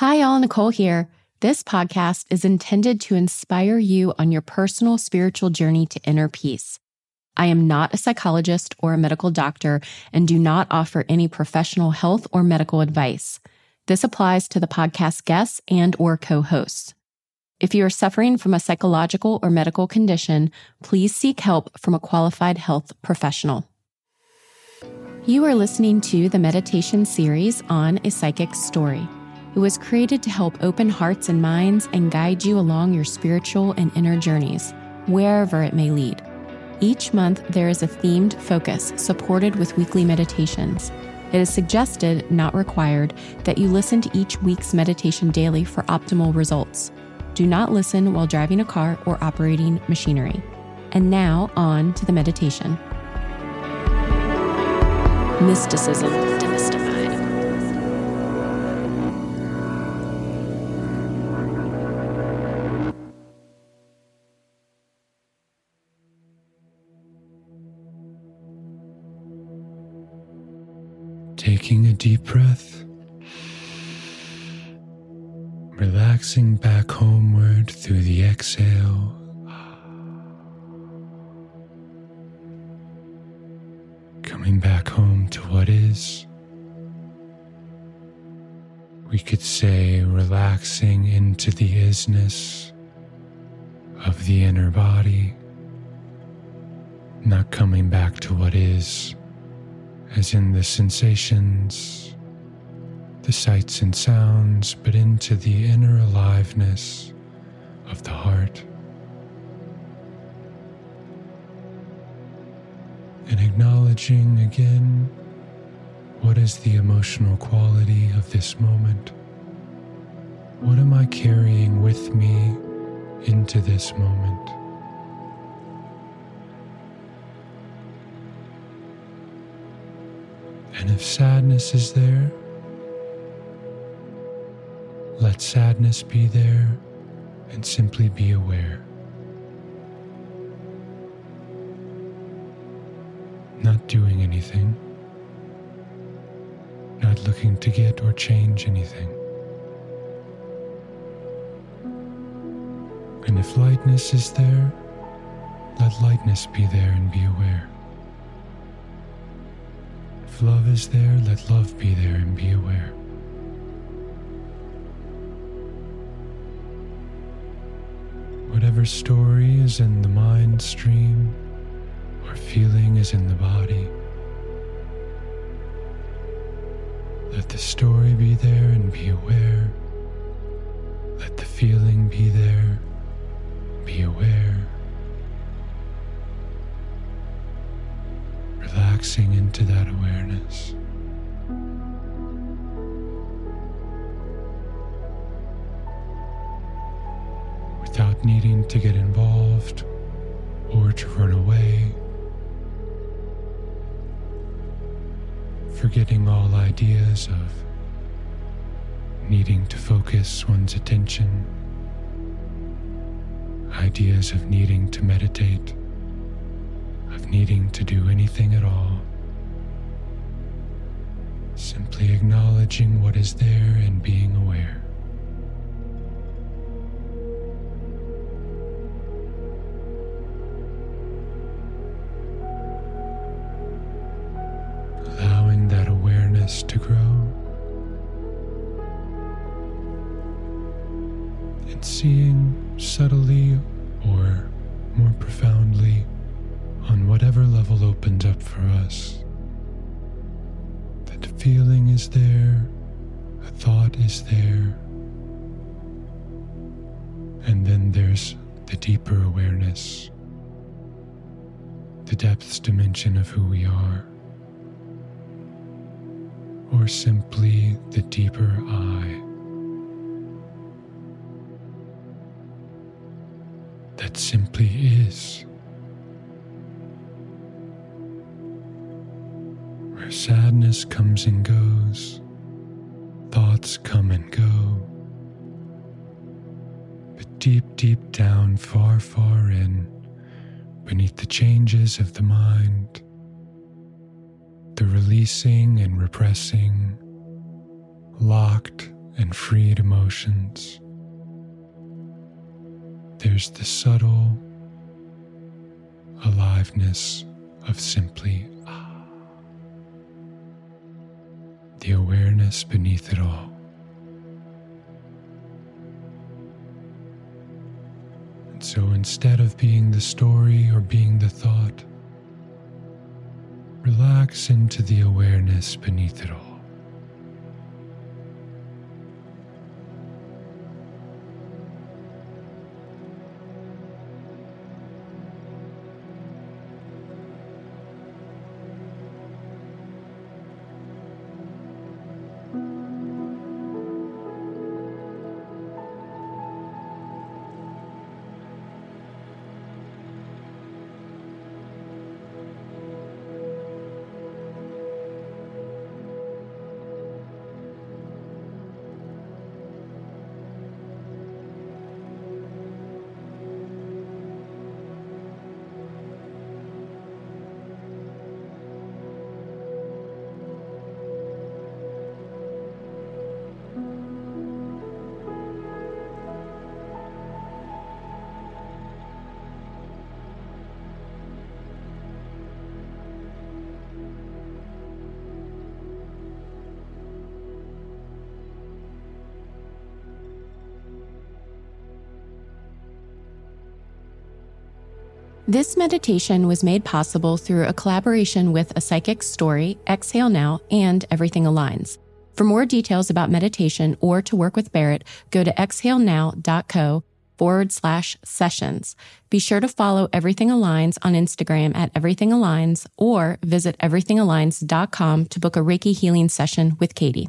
Hi, all. Nicole here. This podcast is intended to inspire you on your personal spiritual journey to inner peace. I am not a psychologist or a medical doctor and do not offer any professional health or medical advice. This applies to the podcast guests and or co-hosts. If you are suffering from a psychological or medical condition, please seek help from a qualified health professional. You are listening to the meditation series on a psychic story. It was created to help open hearts and minds and guide you along your spiritual and inner journeys, wherever it may lead. Each month, there is a themed focus supported with weekly meditations. It is suggested, not required, that you listen to each week's meditation daily for optimal results. Do not listen while driving a car or operating machinery. And now, on to the meditation. Mysticism Taking a deep breath, relaxing back homeward through the exhale. Coming back home to what is. We could say relaxing into the isness of the inner body, not coming back to what is as in the sensations, the sights and sounds, but into the inner aliveness of the heart. And acknowledging again what is the emotional quality of this moment? What am I carrying with me into this moment? And if sadness is there, let sadness be there and simply be aware. Not doing anything, not looking to get or change anything. And if lightness is there, let lightness be there and be aware love is there, let love be there and be aware. Whatever story is in the mind stream or feeling is in the body, let the story be there and be aware. Let the feeling be there, be aware. Relaxing into that awareness. Without needing to get involved or to run away, forgetting all ideas of needing to focus one's attention, ideas of needing to meditate needing to do anything at all. Simply acknowledging what is there and being aware. Allowing that awareness to grow. And seeing subtly for us. That feeling is there, a thought is there, And then there's the deeper awareness, the depths dimension of who we are, or simply the deeper I. That simply is. Sadness comes and goes, thoughts come and go But deep, deep down, far, far in, beneath the changes of the mind, the releasing and repressing, locked and freed emotions. There's the subtle aliveness of simply awareness beneath it all. And so instead of being the story or being the thought, relax into the awareness beneath it all. This meditation was made possible through a collaboration with A Psychic Story, Exhale Now, and Everything Aligns. For more details about meditation or to work with Barrett, go to exhalenow.co forward slash sessions. Be sure to follow Everything Aligns on Instagram at Everything Aligns or visit everythingaligns.com to book a Reiki healing session with Katie.